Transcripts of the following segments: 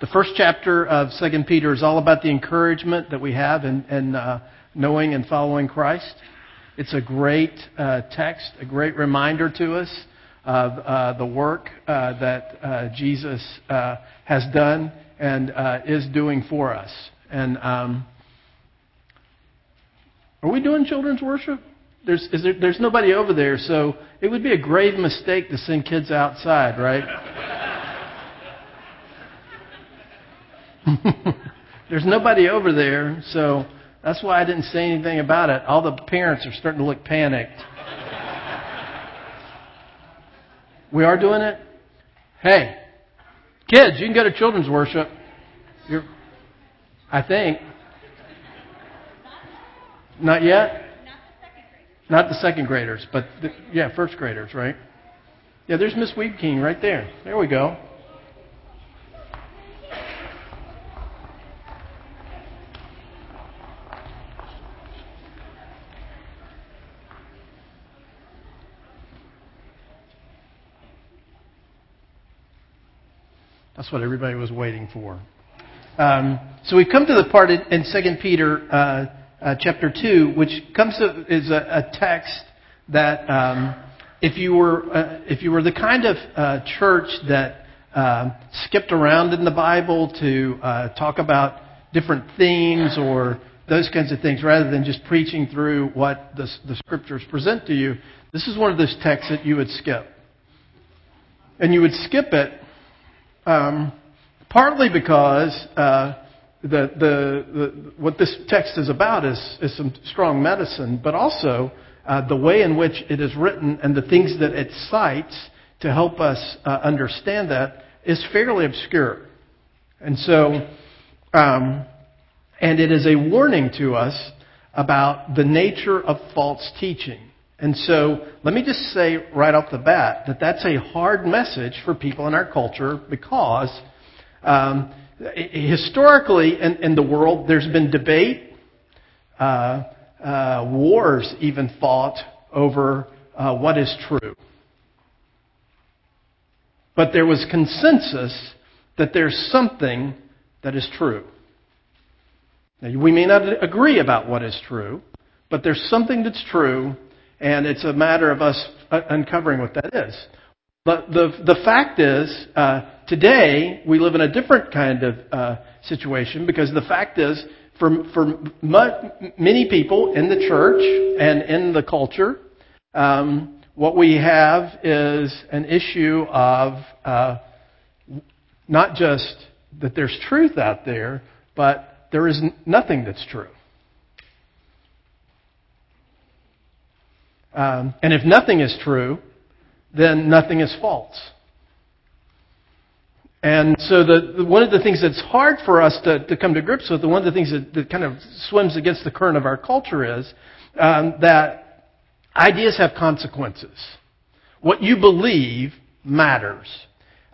The first chapter of Second Peter is all about the encouragement that we have in, in uh, knowing and following Christ. It's a great uh, text, a great reminder to us of uh, the work uh, that uh, Jesus uh, has done and is doing for us. And um, are we doing children's worship? There's, there, there's nobody over there, so it would be a grave mistake to send kids outside, right? There's nobody over there, so that's why I didn't say anything about it. All the parents are starting to look panicked. we are doing it? Hey, kids, you can go to children's worship. You're, I think. Not yet? Not the second graders, but the, yeah, first graders, right? Yeah, there's Miss Weebking right there. There we go. That's what everybody was waiting for. Um, so we've come to the part in, in 2 Peter uh, uh, chapter 2, which comes to, is a, a text that um, if, you were, uh, if you were the kind of uh, church that uh, skipped around in the Bible to uh, talk about different themes or those kinds of things rather than just preaching through what the, the scriptures present to you, this is one of those texts that you would skip. And you would skip it um, partly because uh, the, the, the, what this text is about is, is some strong medicine, but also uh, the way in which it is written and the things that it cites to help us uh, understand that is fairly obscure. And so, um, and it is a warning to us about the nature of false teaching. And so let me just say right off the bat that that's a hard message for people in our culture because um, historically in, in, the world there's been debate, uh, uh, wars even fought over uh, what is true. But there was consensus that there's something that is true. Now, we may not agree about what is true, but there's something that's true and it's a matter of us uncovering what that is. But the, the fact is, uh, today we live in a different kind of uh, situation because the fact is, for, for many people in the church and in the culture, um, what we have is an issue of uh, not just that there's truth out there, but there is nothing that's true. Um, and if nothing is true, then nothing is false. And so the, the, one of the things that's hard for us to, to come to grips with, one of the things that, that kind of swims against the current of our culture is um, that ideas have consequences. What you believe matters.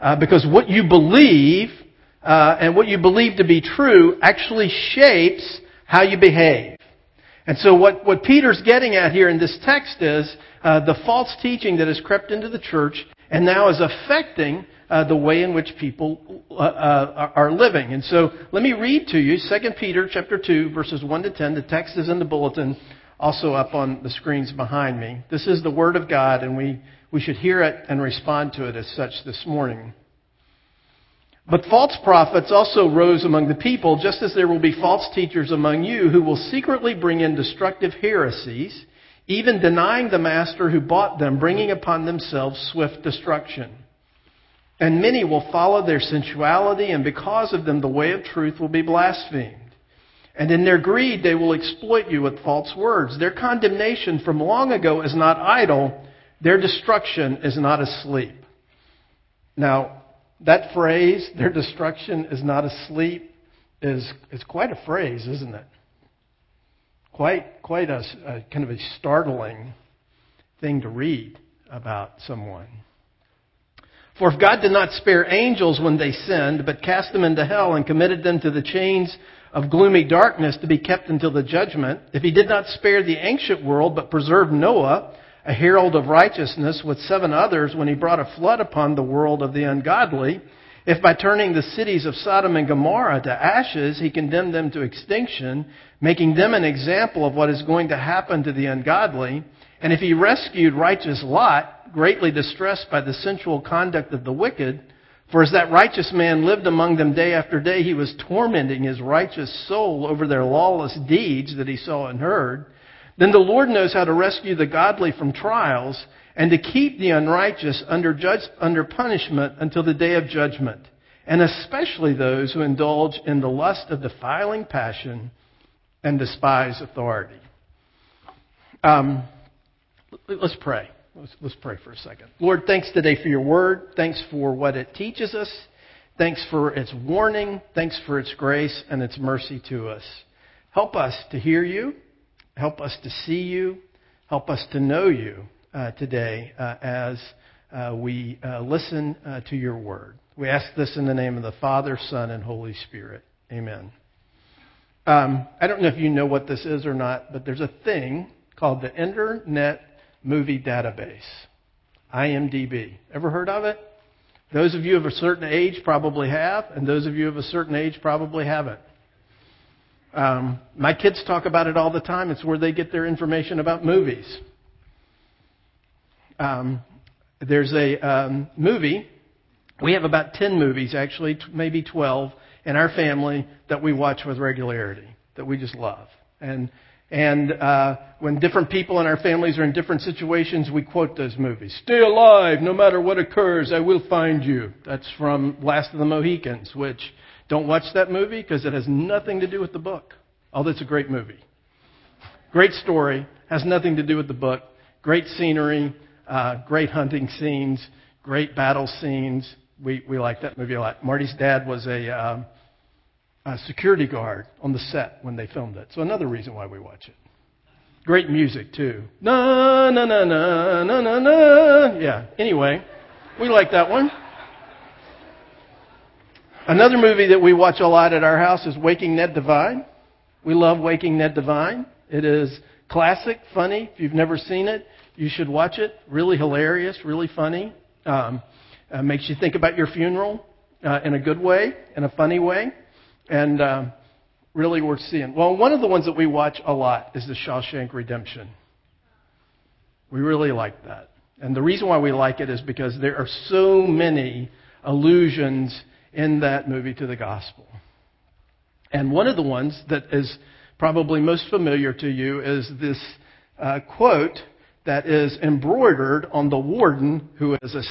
Uh, because what you believe uh, and what you believe to be true actually shapes how you behave. And so what, what Peter's getting at here in this text is uh, the false teaching that has crept into the church and now is affecting uh, the way in which people uh, uh are living. And so let me read to you 2 Peter chapter 2 verses 1 to 10. The text is in the bulletin also up on the screens behind me. This is the word of God and we, we should hear it and respond to it as such this morning. But false prophets also rose among the people, just as there will be false teachers among you who will secretly bring in destructive heresies, even denying the master who bought them, bringing upon themselves swift destruction. And many will follow their sensuality, and because of them the way of truth will be blasphemed. And in their greed they will exploit you with false words. Their condemnation from long ago is not idle, their destruction is not asleep. Now, that phrase, their destruction is not asleep, is, is quite a phrase, isn't it? Quite, quite a, a kind of a startling thing to read about someone. For if God did not spare angels when they sinned, but cast them into hell and committed them to the chains of gloomy darkness to be kept until the judgment, if he did not spare the ancient world, but preserved Noah, a herald of righteousness with seven others when he brought a flood upon the world of the ungodly, If by turning the cities of Sodom and Gomorrah to ashes, he condemned them to extinction, making them an example of what is going to happen to the ungodly, and if he rescued righteous Lot, greatly distressed by the sensual conduct of the wicked, for as that righteous man lived among them day after day, he was tormenting his righteous soul over their lawless deeds that he saw and heard, then the Lord knows how to rescue the godly from trials and to keep the unrighteous under, judge, under punishment until the day of judgment, and especially those who indulge in the lust of defiling passion and despise authority. Um, let's pray. Let's, let's pray for a second. Lord, thanks today for your word. Thanks for what it teaches us. Thanks for its warning. Thanks for its grace and its mercy to us. Help us to hear you. Help us to see you. Help us to know you uh, today uh, as uh, we uh, listen uh, to your word. We ask this in the name of the Father, Son, and Holy Spirit. Amen. Um, I don't know if you know what this is or not, but there's a thing called the Internet Movie Database, IMDb. Ever heard of it? Those of you of a certain age probably have, and those of you of a certain age probably haven't. Um, my kids talk about it all the time. It's where they get their information about movies. Um, there's a um, movie. We have about 10 movies, actually, maybe 12, in our family that we watch with regularity, that we just love. And, and uh, when different people in our families are in different situations, we quote those movies. Stay alive, no matter what occurs, I will find you. That's from Last of the Mohicans, which don't watch that movie because it has nothing to do with the book. Although it's a great movie. Great story, has nothing to do with the book. Great scenery, uh, great hunting scenes, great battle scenes. We, we like that movie a lot. Marty's dad was a, uh, a security guard on the set when they filmed it. So another reason why we watch it. Great music too. Na na na na na na na. Yeah. Anyway, we like that one. Another movie that we watch a lot at our house is Waking Ned Devine. We love Waking Ned Devine. It is classic, funny. If you've never seen it, you should watch it. Really hilarious, really funny. Um, uh, makes you think about your funeral uh, in a good way, in a funny way, and um, really worth seeing. Well, one of the ones that we watch a lot is The Shawshank Redemption. We really like that. And the reason why we like it is because there are so many allusions in that movie to the gospel. And one of the ones that is probably most familiar to you is this uh, quote that is embroidered on the warden, who is a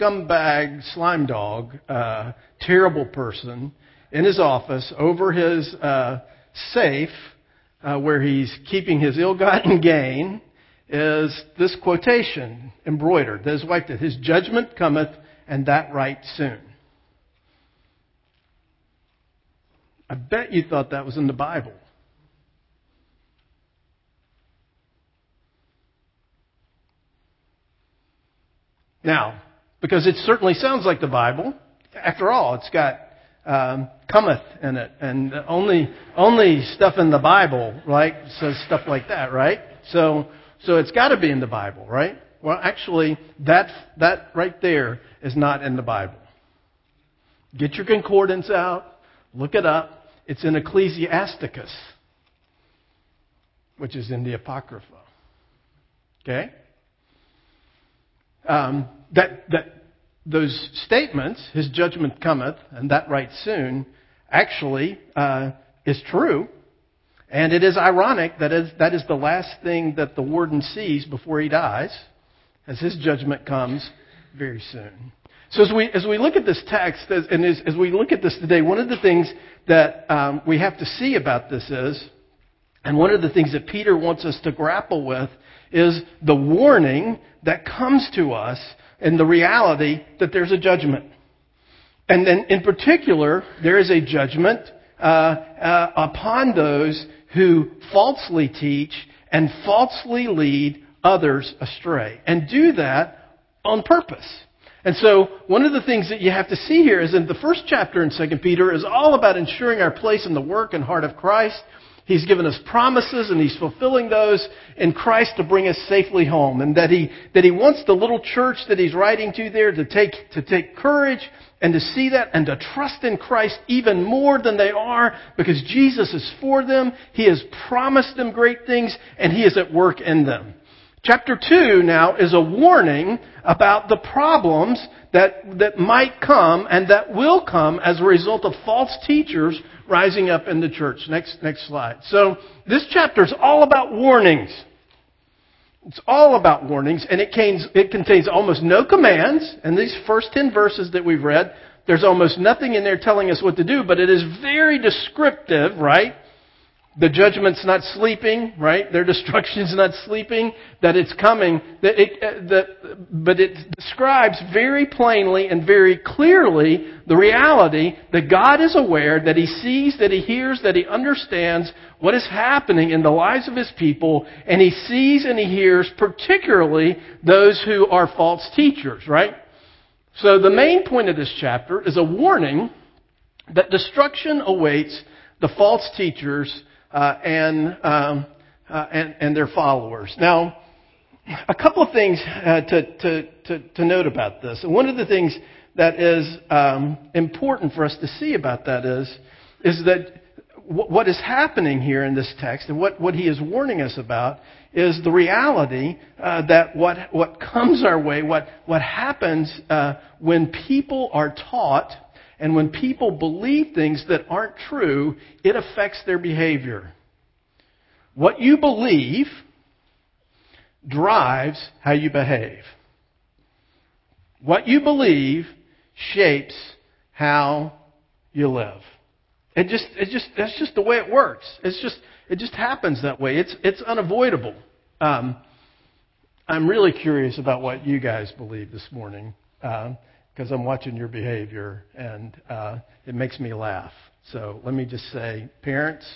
scumbag slime dog, uh, terrible person, in his office over his uh, safe uh, where he's keeping his ill-gotten gain is this quotation embroidered that his wife did. His judgment cometh, and that right soon. I bet you thought that was in the Bible. Now, because it certainly sounds like the Bible. After all, it's got um, cometh in it, and only only stuff in the Bible, right, says stuff like that, right? So so it's got to be in the Bible, right? Well, actually, that that right there is not in the Bible. Get your concordance out, look it up. It's in Ecclesiasticus, which is in the Apocrypha. Okay? um, that, that those statements, his judgment cometh, and that right soon, actually uh, is true. And it is ironic that is, that is the last thing that the warden sees before he dies, as his judgment comes very soon. So as we, as we look at this text, as, and as, as we look at this today, one of the things that um, we have to see about this is, and one of the things that Peter wants us to grapple with is the warning that comes to us and the reality that there's a judgment. And then, in particular, there is a judgment uh, uh, upon those who falsely teach and falsely lead others astray, and do that on purpose. And so, one of the things that you have to see here is in the first chapter in 2 Peter is all about ensuring our place in the work and heart of Christ He's given us promises and He's fulfilling those in Christ to bring us safely home. And that He, that He wants the little church that He's writing to there to take, to take courage and to see that and to trust in Christ even more than they are because Jesus is for them. He has promised them great things and He is at work in them. Chapter 2 now is a warning about the problems that, that might come and that will come as a result of false teachers rising up in the church. Next, next slide. So this chapter is all about warnings. It's all about warnings, and it contains, it contains almost no commands. And these first 10 verses that we've read, there's almost nothing in there telling us what to do, but it is very descriptive, right? The judgment's not sleeping, right? Their destruction's not sleeping, that it's coming. That it, uh, that, but it describes very plainly and very clearly the reality that God is aware, that He sees, that He hears, that He understands what is happening in the lives of His people, and He sees and He hears particularly those who are false teachers, right? So the main point of this chapter is a warning that destruction awaits the false teachers uh, and, um, uh, and, and their followers. Now, a couple of things uh, to, to, to, to, note about this. And one of the things that is um, important for us to see about that is, is that w- what is happening here in this text and what, what he is warning us about is the reality uh, that what, what comes our way, what, what happens uh, when people are taught and when people believe things that aren't true, it affects their behavior. What you believe drives how you behave. What you believe shapes how you live. It just, it just, that's just the way it works. It's just, it just happens that way. It's, it's unavoidable. Um, I'm really curious about what you guys believe this morning. Uh, because I'm watching your behavior and uh, it makes me laugh. So let me just say, parents,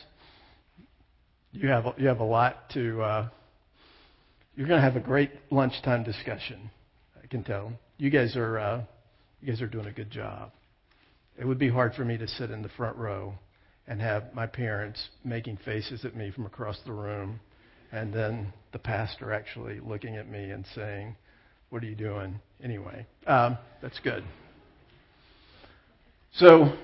you have you have a lot to. Uh, you're going to have a great lunchtime discussion. I can tell. You guys are uh, you guys are doing a good job. It would be hard for me to sit in the front row and have my parents making faces at me from across the room, and then the pastor actually looking at me and saying, "What are you doing?" Anyway, um, that's good. So,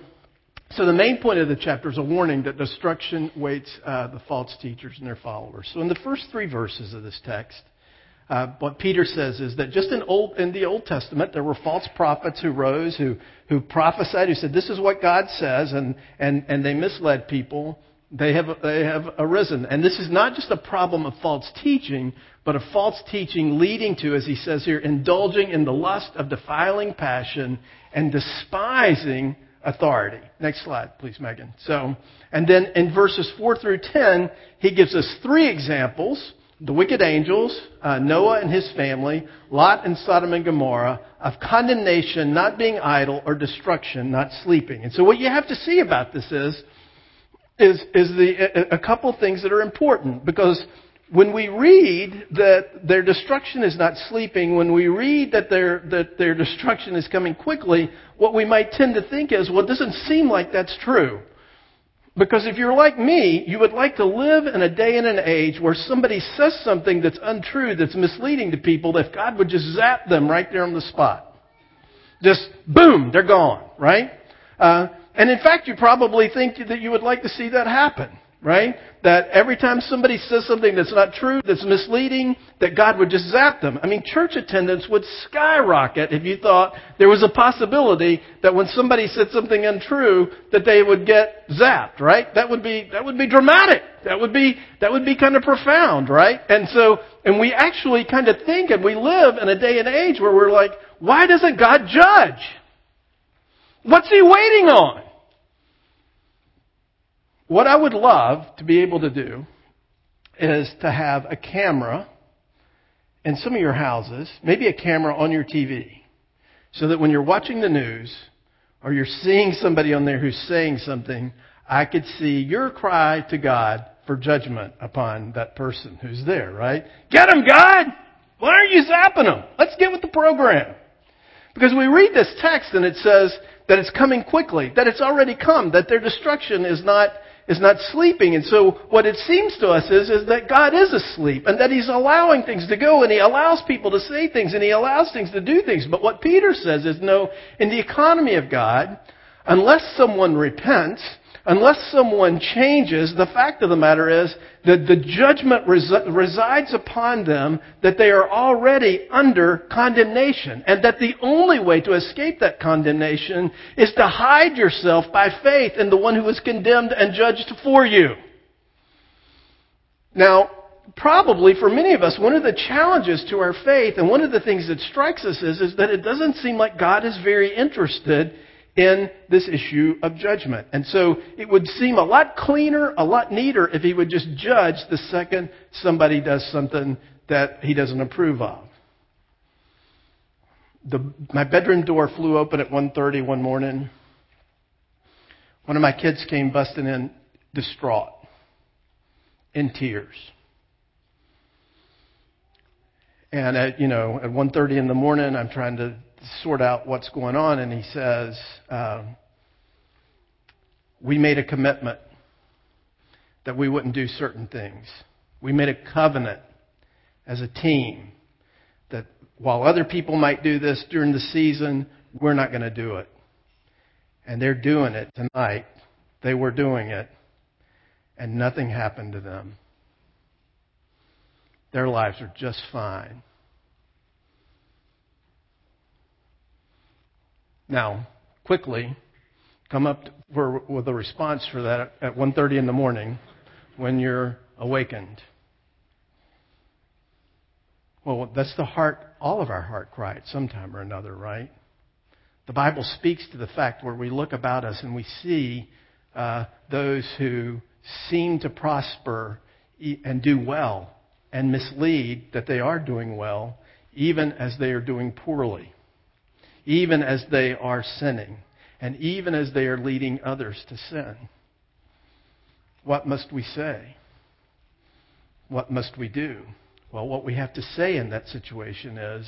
so the main point of the chapter is a warning that destruction waits uh, the false teachers and their followers. So in the first three verses of this text, uh, what Peter says is that just in, old, in the Old Testament, there were false prophets who rose, who, who prophesied, who said, this is what God says, and, and, and they misled people. They have, they have arisen. And this is not just a problem of false teaching, but of false teaching leading to, as he says here, indulging in the lust of defiling passion and despising authority. Next slide, please, Megan. So, and then in verses 4 through 10, he gives us three examples the wicked angels, uh, Noah and his family, Lot and Sodom and Gomorrah, of condemnation, not being idle, or destruction, not sleeping. And so what you have to see about this is, is, is the, a couple things that are important because when we read that their destruction is not sleeping, when we read that their, that their destruction is coming quickly, what we might tend to think is, well, it doesn't seem like that's true. Because if you're like me, you would like to live in a day and an age where somebody says something that's untrue, that's misleading to people, that if God would just zap them right there on the spot. Just boom, they're gone, right? Uh, and in fact, you probably think that you would like to see that happen right? That every time somebody says something that's not true, that's misleading, that God would just zap them. I mean, church attendance would skyrocket if you thought there was a possibility that when somebody said something untrue, that they would get zapped, right? That would be, that would be dramatic. That would be, that would be kind of profound, right? And so, and we actually kind of think and we live in a day and age where we're like, why doesn't God judge? What's he waiting on? What I would love to be able to do is to have a camera in some of your houses, maybe a camera on your TV, so that when you're watching the news or you're seeing somebody on there who's saying something, I could see your cry to God for judgment upon that person who's there, right? Get him, God! Why aren't you zapping them? Let's get with the program. Because we read this text and it says that it's coming quickly, that it's already come, that their destruction is not is not sleeping. And so what it seems to us is, is that God is asleep and that He's allowing things to go and He allows people to say things and He allows things to do things. But what Peter says is no, in the economy of God, unless someone repents, unless someone changes, the fact of the matter is that the judgment res- resides upon them that they are already under condemnation and that the only way to escape that condemnation is to hide yourself by faith in the one who is condemned and judged for you. Now, probably for many of us, one of the challenges to our faith and one of the things that strikes us is, is that it doesn't seem like God is very interested in this issue of judgment. And so it would seem a lot cleaner, a lot neater if he would just judge the second somebody does something that he doesn't approve of. The, my bedroom door flew open at 1.30 one morning. One of my kids came busting in distraught, in tears. And at, you know, at 1.30 in the morning, I'm trying to sort out what's going on, and he says, um, We made a commitment that we wouldn't do certain things. We made a covenant as a team that while other people might do this during the season, we're not going to do it. And they're doing it tonight. They were doing it, and nothing happened to them. Their lives are just fine. Now, quickly, come up for, with a response for that at 1.30 in the morning when you're awakened. Well, that's the heart, all of our heart cry at some time or another, right? The Bible speaks to the fact where we look about us and we see uh, those who seem to prosper and do well and mislead that they are doing well, even as they are doing poorly even as they are sinning, and even as they are leading others to sin. What must we say? What must we do? Well, what we have to say in that situation is,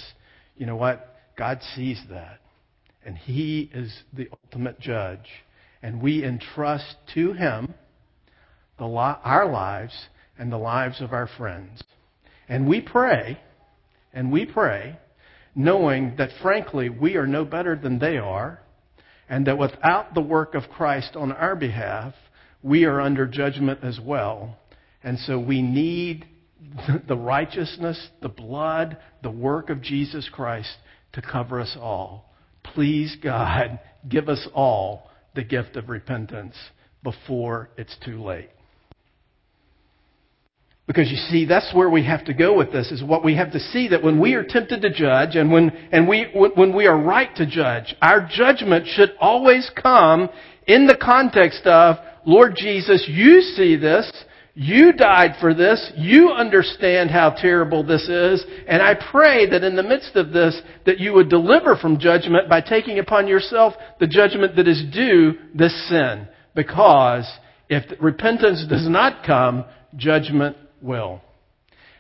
you know what? God sees that. And He is the ultimate judge. And we entrust to Him the, our lives and the lives of our friends. And we pray, and we pray knowing that frankly we are no better than they are, and that without the work of Christ on our behalf, we are under judgment as well. And so we need the righteousness, the blood, the work of Jesus Christ to cover us all. Please, God, give us all the gift of repentance before it's too late. Because you see, that's where we have to go with this, is what we have to see that when we are tempted to judge and when, and we, when we are right to judge, our judgment should always come in the context of, Lord Jesus, you see this, you died for this, you understand how terrible this is, and I pray that in the midst of this, that you would deliver from judgment by taking upon yourself the judgment that is due this sin. Because if repentance does not come, judgment will.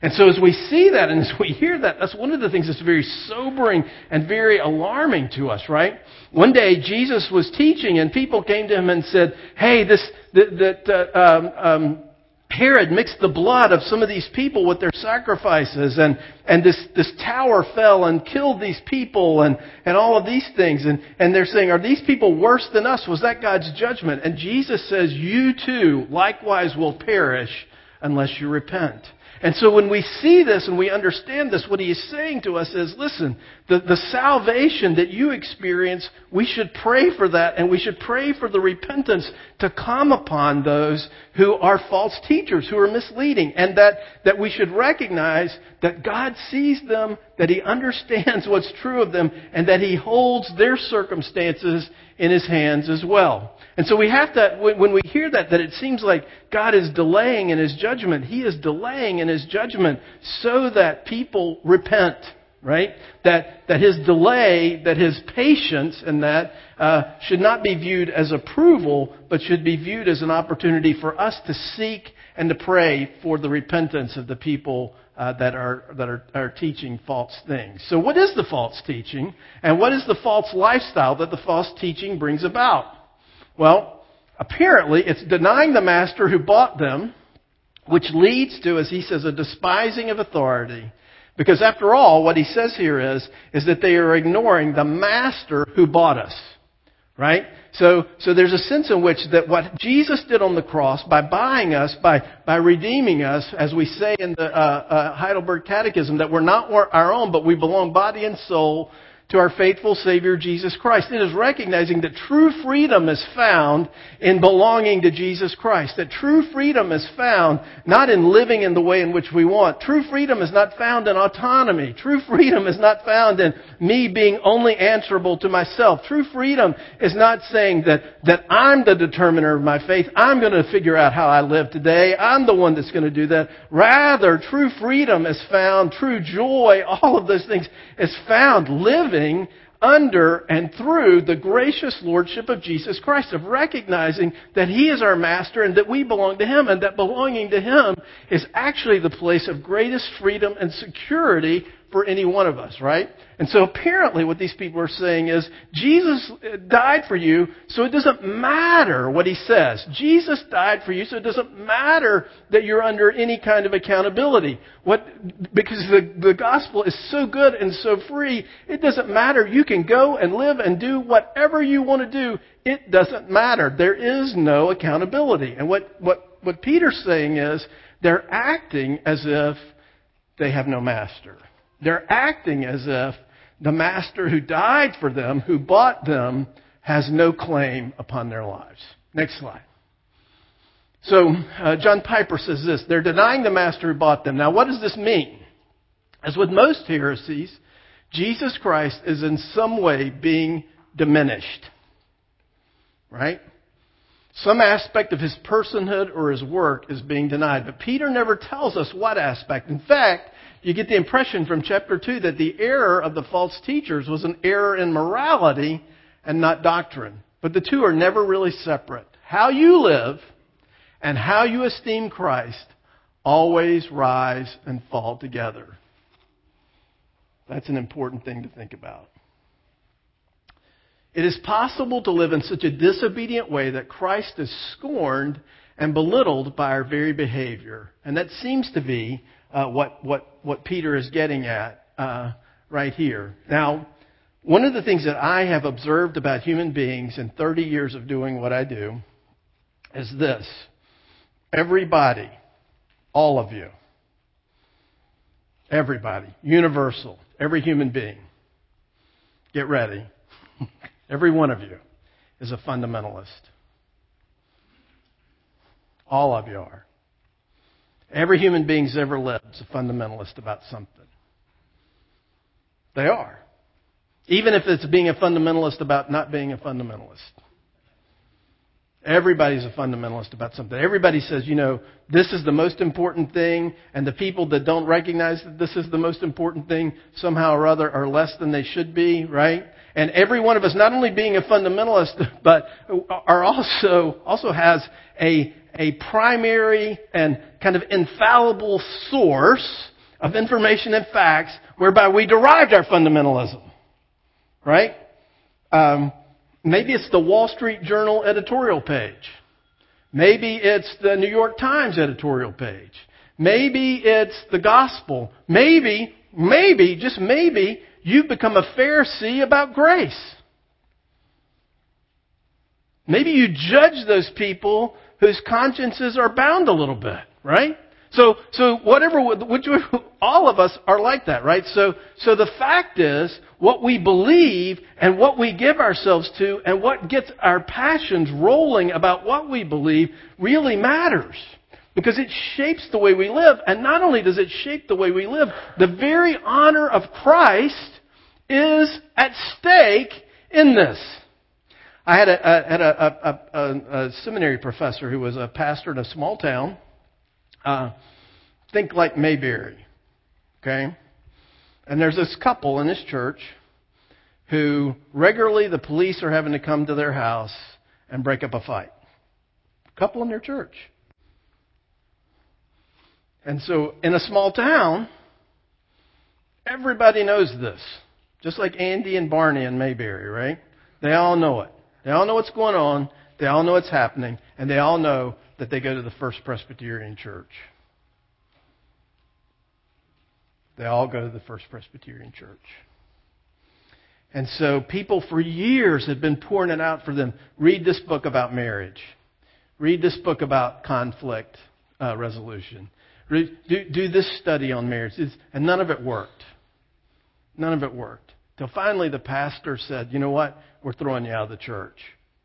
And so as we see that and as we hear that, that's one of the things that's very sobering and very alarming to us, right? One day Jesus was teaching and people came to him and said, hey, this, that, that uh, um, um, Herod mixed the blood of some of these people with their sacrifices and, and this, this tower fell and killed these people and, and all of these things. And, and they're saying, are these people worse than us? Was that God's judgment? And Jesus says, you too likewise will perish unless you repent. And so when we see this and we understand this, what he is saying to us is, listen, the, the salvation that you experience, we should pray for that and we should pray for the repentance to come upon those who are false teachers, who are misleading, and that, that we should recognize that God sees them, that he understands what's true of them, and that he holds their circumstances in his hands as well. And so we have to, when we hear that, that it seems like God is delaying in his judgment, he is delaying in his judgment so that people repent, right? That, that his delay, that his patience in that uh, should not be viewed as approval, but should be viewed as an opportunity for us to seek and to pray for the repentance of the people uh, that, are, that are, are teaching false things. So, what is the false teaching? And what is the false lifestyle that the false teaching brings about? Well, apparently it's denying the master who bought them, which leads to, as he says, a despising of authority. Because after all, what he says here is, is that they are ignoring the master who bought us. Right? So, so there's a sense in which that what Jesus did on the cross by buying us, by, by redeeming us, as we say in the uh, uh, Heidelberg Catechism, that we're not our own, but we belong body and soul to our faithful Savior Jesus Christ. It is recognizing that true freedom is found in belonging to Jesus Christ. That true freedom is found not in living in the way in which we want. True freedom is not found in autonomy. True freedom is not found in me being only answerable to myself. True freedom is not saying that, that I'm the determiner of my faith. I'm going to figure out how I live today. I'm the one that's going to do that. Rather, true freedom is found, true joy, all of those things is found living under and through the gracious lordship of Jesus Christ, of recognizing that He is our master and that we belong to Him, and that belonging to Him is actually the place of greatest freedom and security for any one of us, right? And so apparently what these people are saying is, Jesus died for you, so it doesn't matter what he says. Jesus died for you, so it doesn't matter that you're under any kind of accountability. What, because the, the gospel is so good and so free, it doesn't matter. You can go and live and do whatever you want to do. It doesn't matter. There is no accountability. And what, what, what Peter's saying is, they're acting as if they have no master. They're acting as if the master who died for them, who bought them, has no claim upon their lives. Next slide. So, uh, John Piper says this they're denying the master who bought them. Now, what does this mean? As with most heresies, Jesus Christ is in some way being diminished. Right? Some aspect of his personhood or his work is being denied. But Peter never tells us what aspect. In fact, you get the impression from chapter 2 that the error of the false teachers was an error in morality and not doctrine. But the two are never really separate. How you live and how you esteem Christ always rise and fall together. That's an important thing to think about. It is possible to live in such a disobedient way that Christ is scorned and belittled by our very behavior. And that seems to be uh, what, what, what Peter is getting at uh, right here. Now, one of the things that I have observed about human beings in 30 years of doing what I do is this everybody, all of you, everybody, universal, every human being, get ready. every one of you is a fundamentalist. All of you are. Every human being's ever lived is a fundamentalist about something. They are. Even if it's being a fundamentalist about not being a fundamentalist. Everybody's a fundamentalist about something. Everybody says, you know, this is the most important thing, and the people that don't recognize that this is the most important thing somehow or other are less than they should be, right? And every one of us, not only being a fundamentalist, but are also, also has a, a primary and kind of infallible source of information and facts whereby we derived our fundamentalism. Right? Um, maybe it's the Wall Street Journal editorial page. Maybe it's the New York Times editorial page. Maybe it's the gospel. Maybe, maybe, just maybe, you've become a Pharisee about grace. Maybe you judge those people whose consciences are bound a little bit, right? So, so whatever, which, all of us are like that, right? So, so the fact is, what we believe and what we give ourselves to and what gets our passions rolling about what we believe really matters. Because it shapes the way we live. And not only does it shape the way we live, the very honor of Christ is at stake in this. I had a, a had a, a, a, seminary professor who was a pastor in a small town. Uh, think like Mayberry, okay? And there's this couple in this church who regularly the police are having to come to their house and break up a fight. A couple in their church. And so in a small town, everybody knows this. Just like Andy and Barney in Mayberry, right? They all know it. They all know what's going on. They all know what's happening, and they all know that they go to the First Presbyterian Church. They all go to the First Presbyterian Church. And so people for years had been pouring it out for them. Read this book about marriage. Read this book about conflict uh, resolution. Read, do, do this study on marriage. It's, and none of it worked. None of it worked. Till finally the pastor said, you know what? We're throwing you out of the church.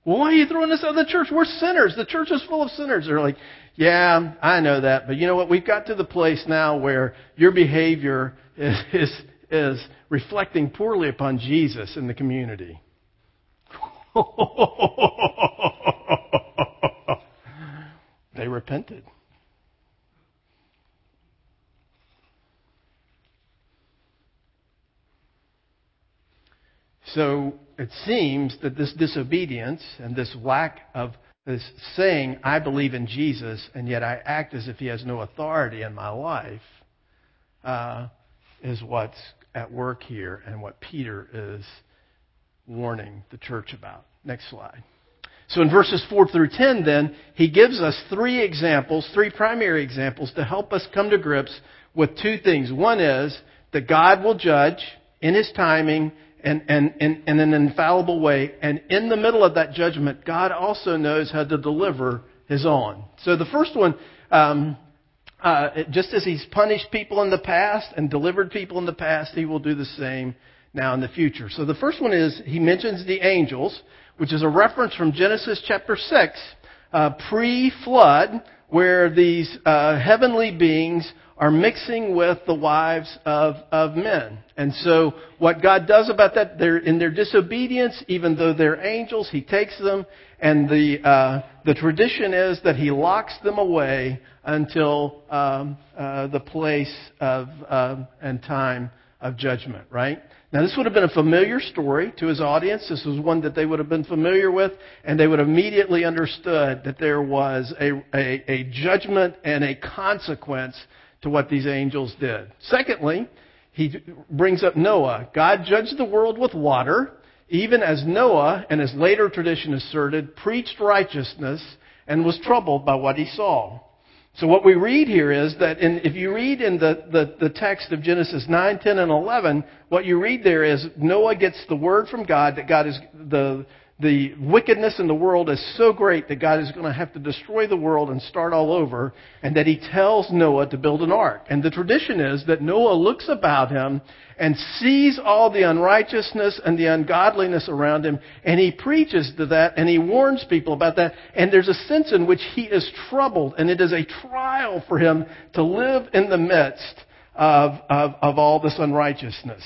Well, why are you throwing us out of the church? We're sinners. The church is full of sinners. They're like, yeah, I know that. But you know what? We've got to the place now where your behavior is, is, is reflecting poorly upon Jesus in the community. they repented. So it seems that this disobedience and this lack of this saying, I believe in Jesus, and yet I act as if he has no authority in my life, uh, is what's at work here and what Peter is warning the church about. Next slide. So in verses 4 through 10, then, he gives us three examples, three primary examples, to help us come to grips with two things. One is that God will judge in his timing and, and, and, in an infallible way. And in the middle of that judgment, God also knows how to deliver his own. So the first one, um, uh, just as he's punished people in the past and delivered people in the past, he will do the same now in the future. So the first one is he mentions the angels, which is a reference from Genesis chapter 6, uh, pre-flood, where these uh, heavenly beings are mixing with the wives of, of men. And so what God does about that, they're in their disobedience, even though they're angels, He takes them, and the, uh, the tradition is that He locks them away until um, uh, the place of uh, and time of judgment, right? Now, this would have been a familiar story to his audience. This was one that they would have been familiar with, and they would have immediately understood that there was a, a, a judgment and a consequence to what these angels did. Secondly, he brings up Noah. God judged the world with water, even as Noah, and as later tradition asserted, preached righteousness and was troubled by what he saw. So what we read here is that in, if you read in the, the, the, text of Genesis 9, 10, and 11, what you read there is Noah gets the word from God that God is, the, the wickedness in the world is so great that God is going to have to destroy the world and start all over, and that he tells Noah to build an ark. And the tradition is that Noah looks about him and sees all the unrighteousness and the ungodliness around him, and he preaches to that, and he warns people about that, and there's a sense in which he is troubled, and it is a trial for him to live in the midst of, of, of all this unrighteousness.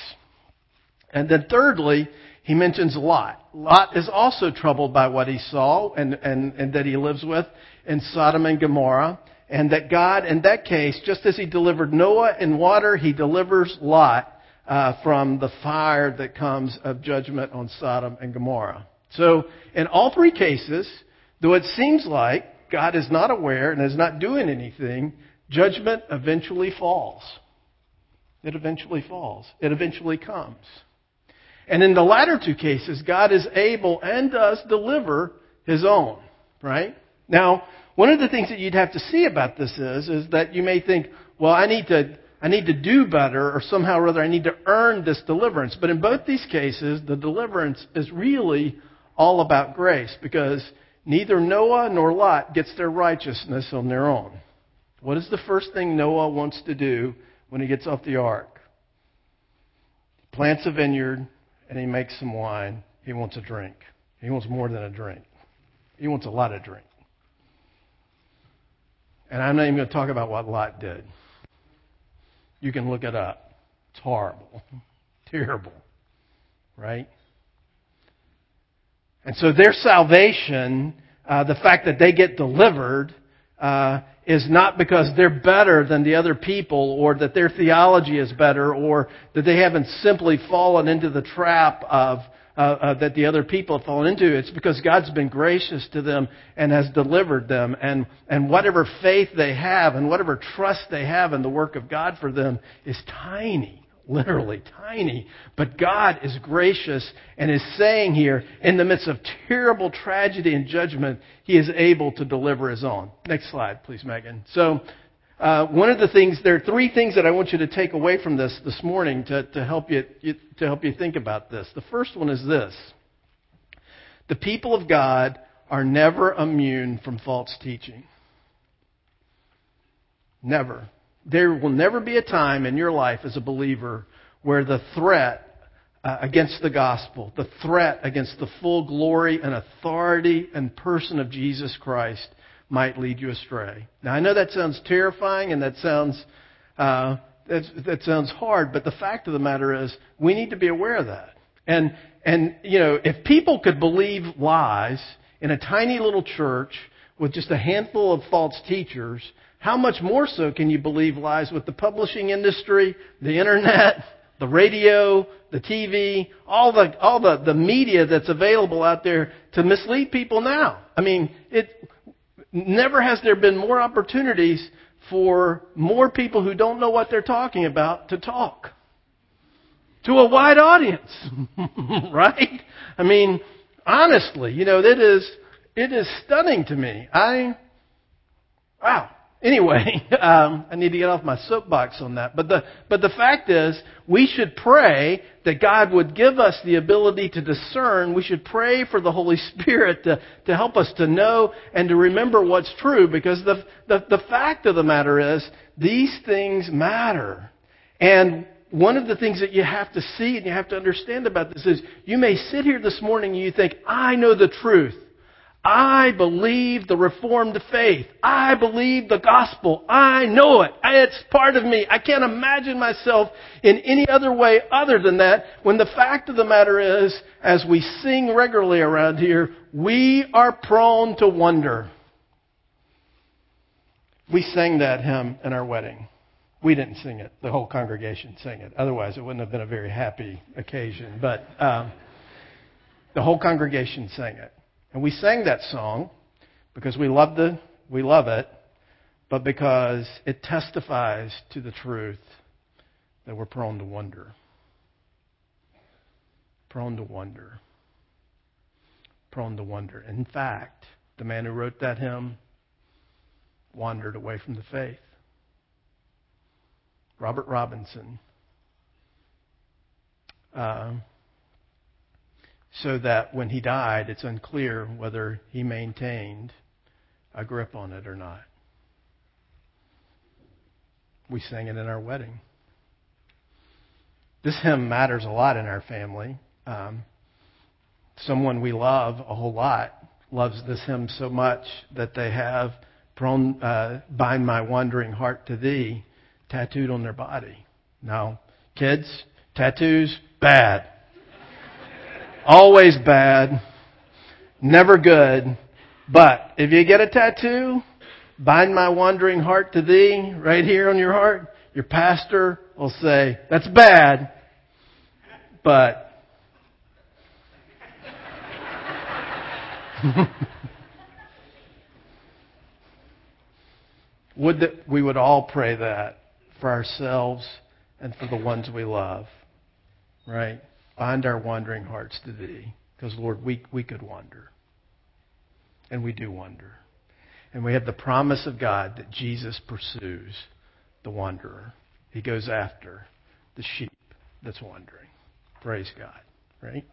And then thirdly, he mentions Lot. Lot is also troubled by what he saw and, and, and that he lives with in Sodom and Gomorrah. And that God, in that case, just as he delivered Noah in water, he delivers Lot uh, from the fire that comes of judgment on Sodom and Gomorrah. So, in all three cases, though it seems like God is not aware and is not doing anything, judgment eventually falls. It eventually falls. It eventually comes. And in the latter two cases, God is able and does deliver his own, right? Now, one of the things that you'd have to see about this is, is that you may think, well, I need to, I need to do better, or somehow or other I need to earn this deliverance. But in both these cases, the deliverance is really all about grace, because neither Noah nor Lot gets their righteousness on their own. What is the first thing Noah wants to do when he gets off the ark? He plants a vineyard, and he makes some wine, he wants a drink. He wants more than a drink. He wants a lot of drink. And I'm not even going to talk about what Lot did. You can look it up. It's horrible. Terrible. Right? And so their salvation, uh, the fact that they get delivered, uh, is not because they're better than the other people or that their theology is better or that they haven't simply fallen into the trap of uh, uh, that the other people have fallen into. It's because God's been gracious to them and has delivered them. And, and whatever faith they have and whatever trust they have in the work of God for them is tiny, literally tiny. But God is gracious and is saying here, in the midst of terrible tragedy and judgment, He is able to deliver His own. Next slide, please, Megan. So, uh, one of the things, there are three things that I want you to take away from this this morning to, to help you, to help you think about this. The first one is this. The people of God are never immune from false teaching. Never. There will never be a time in your life as a believer where the threat uh, against the gospel, the threat against the full glory and authority and person of Jesus Christ might lead you astray. Now I know that sounds terrifying and that sounds uh, that sounds hard, but the fact of the matter is we need to be aware of that. And and you know if people could believe lies in a tiny little church with just a handful of false teachers, how much more so can you believe lies with the publishing industry, the internet, the radio, the TV, all the all the, the media that's available out there to mislead people now? I mean, it never has there been more opportunities for more people who don't know what they're talking about to talk to a wide audience, right? I mean, honestly, you know, it is it is stunning to me. I wow. Anyway, um, I need to get off my soapbox on that. But the, but the fact is, we should pray that God would give us the ability to discern. We should pray for the Holy Spirit to, to help us to know and to remember what's true because the, the, the fact of the matter is, these things matter. And one of the things that you have to see and you have to understand about this is you may sit here this morning and you think, I know the truth. I believe the Reformed faith. I believe the gospel. I know it. It's part of me. I can't imagine myself in any other way other than that when the fact of the matter is, as we sing regularly around here, we are prone to wonder. We sang that hymn in our wedding. We didn't sing it. The whole congregation sang it. Otherwise, it wouldn't have been a very happy occasion. But um, the whole congregation sang it. And we sang that song because we love the we love it, but because it testifies to the truth that we're prone to wonder. Prone to wonder. Prone to wonder. In fact, the man who wrote that hymn wandered away from the faith. Robert Robinson. Uh, so that when he died, it's unclear whether he maintained a grip on it or not. We sang it in our wedding. This hymn matters a lot in our family. Um, someone we love a whole lot loves this hymn so much that they have prone, uh, bind my wandering heart to thee tattooed on their body. Now, kids, tattoos, bad. Always bad. Never good. But if you get a tattoo, bind my wandering heart to thee, right here on your heart, your pastor will say, that's bad, but would that we would all pray that for ourselves and for the ones we love. Right? Bind our wandering hearts to Thee. Because, Lord, we, we could wander. And we do wander. And we have the promise of God that Jesus pursues the wanderer. He goes after the sheep that's wandering. Praise God. Right?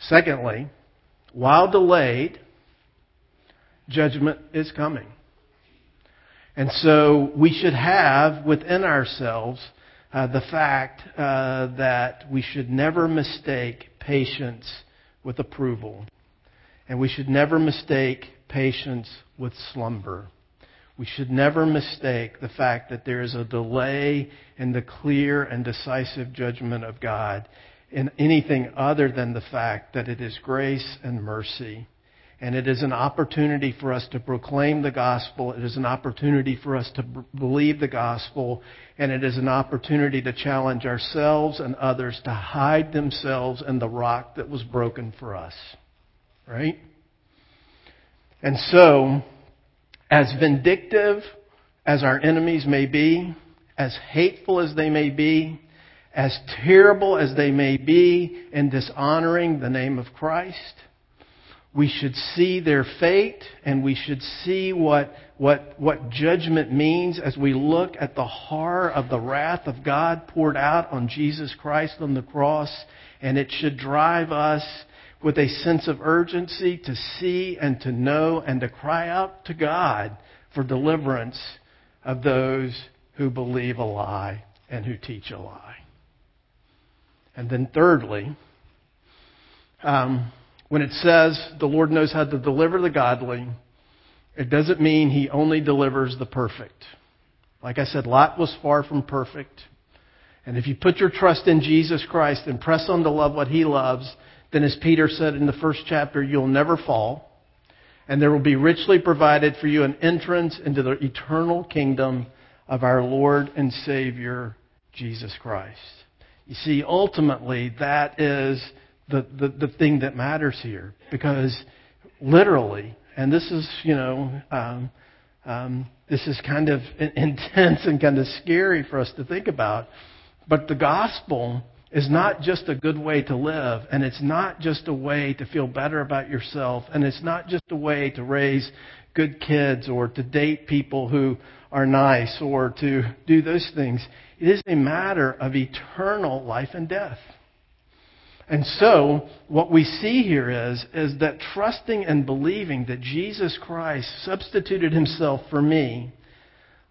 Secondly, while delayed, judgment is coming. And so we should have within ourselves uh, the fact uh, that we should never mistake patience with approval. And we should never mistake patience with slumber. We should never mistake the fact that there is a delay in the clear and decisive judgment of God in anything other than the fact that it is grace and mercy and it is an opportunity for us to proclaim the gospel. It is an opportunity for us to b- believe the gospel. And it is an opportunity to challenge ourselves and others to hide themselves in the rock that was broken for us. Right? And so, As vindictive as our enemies may be, as hateful as they may be, as terrible as they may be in dishonoring the name of Christ, we should see their fate and we should see what, what, what judgment means as we look at the horror of the wrath of God poured out on Jesus Christ on the cross. And it should drive us with a sense of urgency to see and to know and to cry out to God for deliverance of those who believe a lie and who teach a lie. And then, thirdly, um, when it says the Lord knows how to deliver the godly, it doesn't mean he only delivers the perfect. Like I said, Lot was far from perfect. And if you put your trust in Jesus Christ and press on to love what he loves, then as Peter said in the first chapter, you'll never fall. And there will be richly provided for you an entrance into the eternal kingdom of our Lord and Savior, Jesus Christ. You see, ultimately, that is the, the, the thing that matters here. Because literally, and this is, you know, um, um, this is kind of intense and kind of scary for us to think about. But the gospel is not just a good way to live, and it's not just a way to feel better about yourself, and it's not just a way to raise good kids or to date people who are nice or to do those things. It is a matter of eternal life and death. And so, what we see here is, is that trusting and believing that Jesus Christ substituted himself for me,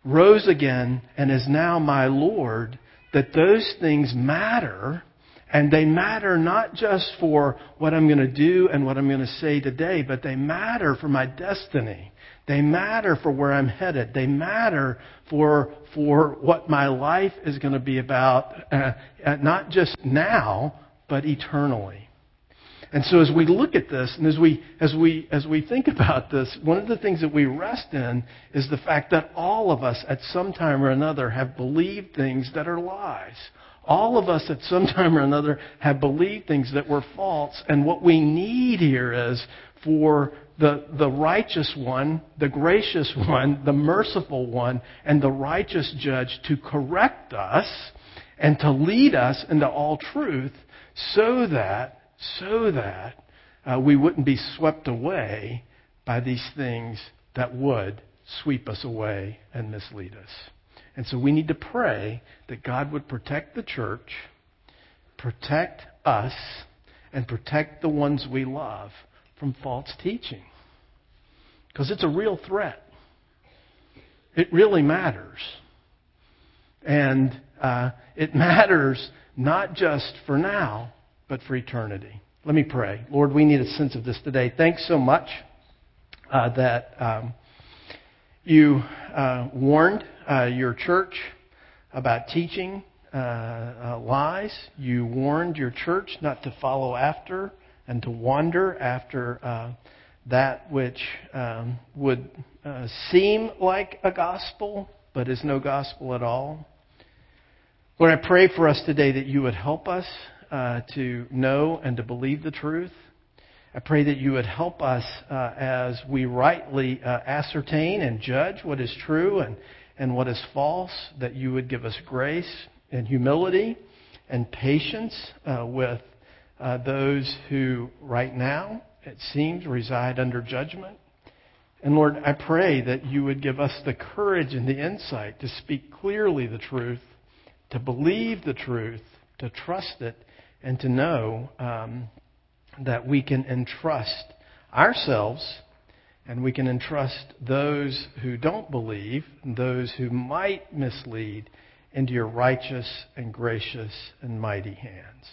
rose again, and is now my Lord, that those things matter, and they matter not just for what I'm going to do and what I'm going to say today, but they matter for my destiny. They matter for where I'm headed. They matter for, for what my life is going to be about, uh, not just now, but eternally. And so as we look at this and as we, as we, as we think about this, one of the things that we rest in is the fact that all of us at some time or another have believed things that are lies. All of us at some time or another have believed things that were false. And what we need here is for the, the righteous one, the gracious one, the merciful one, and the righteous judge to correct us and to lead us into all truth so that so that uh, we wouldn't be swept away by these things that would sweep us away and mislead us. And so we need to pray that God would protect the church, protect us, and protect the ones we love from false teaching. Because it's a real threat. It really matters. And uh, it matters not just for now, but for eternity. Let me pray. Lord, we need a sense of this today. Thanks so much uh, that um, you uh, warned uh, your church about teaching uh, uh, lies. You warned your church not to follow after and to wander after uh, that which um, would seem like a gospel, but is no gospel at all. Lord, I pray for us today that you would help us uh, to know and to believe the truth. I pray that you would help us uh, as we rightly uh, ascertain and judge what is true and, and what is false, that you would give us grace and humility and patience uh, with uh, those who right now, it seems, reside under judgment. And Lord, I pray that you would give us the courage and the insight to speak clearly the truth, to believe the truth, to trust it, and to know um, that we can entrust ourselves and we can entrust those who don't believe, those who might mislead, into your righteous and gracious and mighty hands.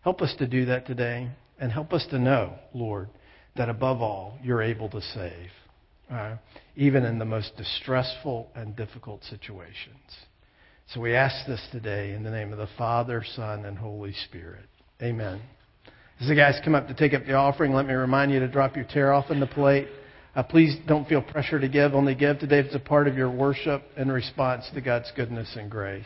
Help us to do that today, and help us to know, Lord, that above all, you're able to save, uh, even in the most distressful and difficult situations. So we ask this today in the name of the Father, Son, and Holy Spirit. Amen. As the guys come up to take up the offering, let me remind you to drop your tear off in the plate. Uh, please don't feel pressure to give. Only give today if it's a part of your worship in response to God's goodness and grace.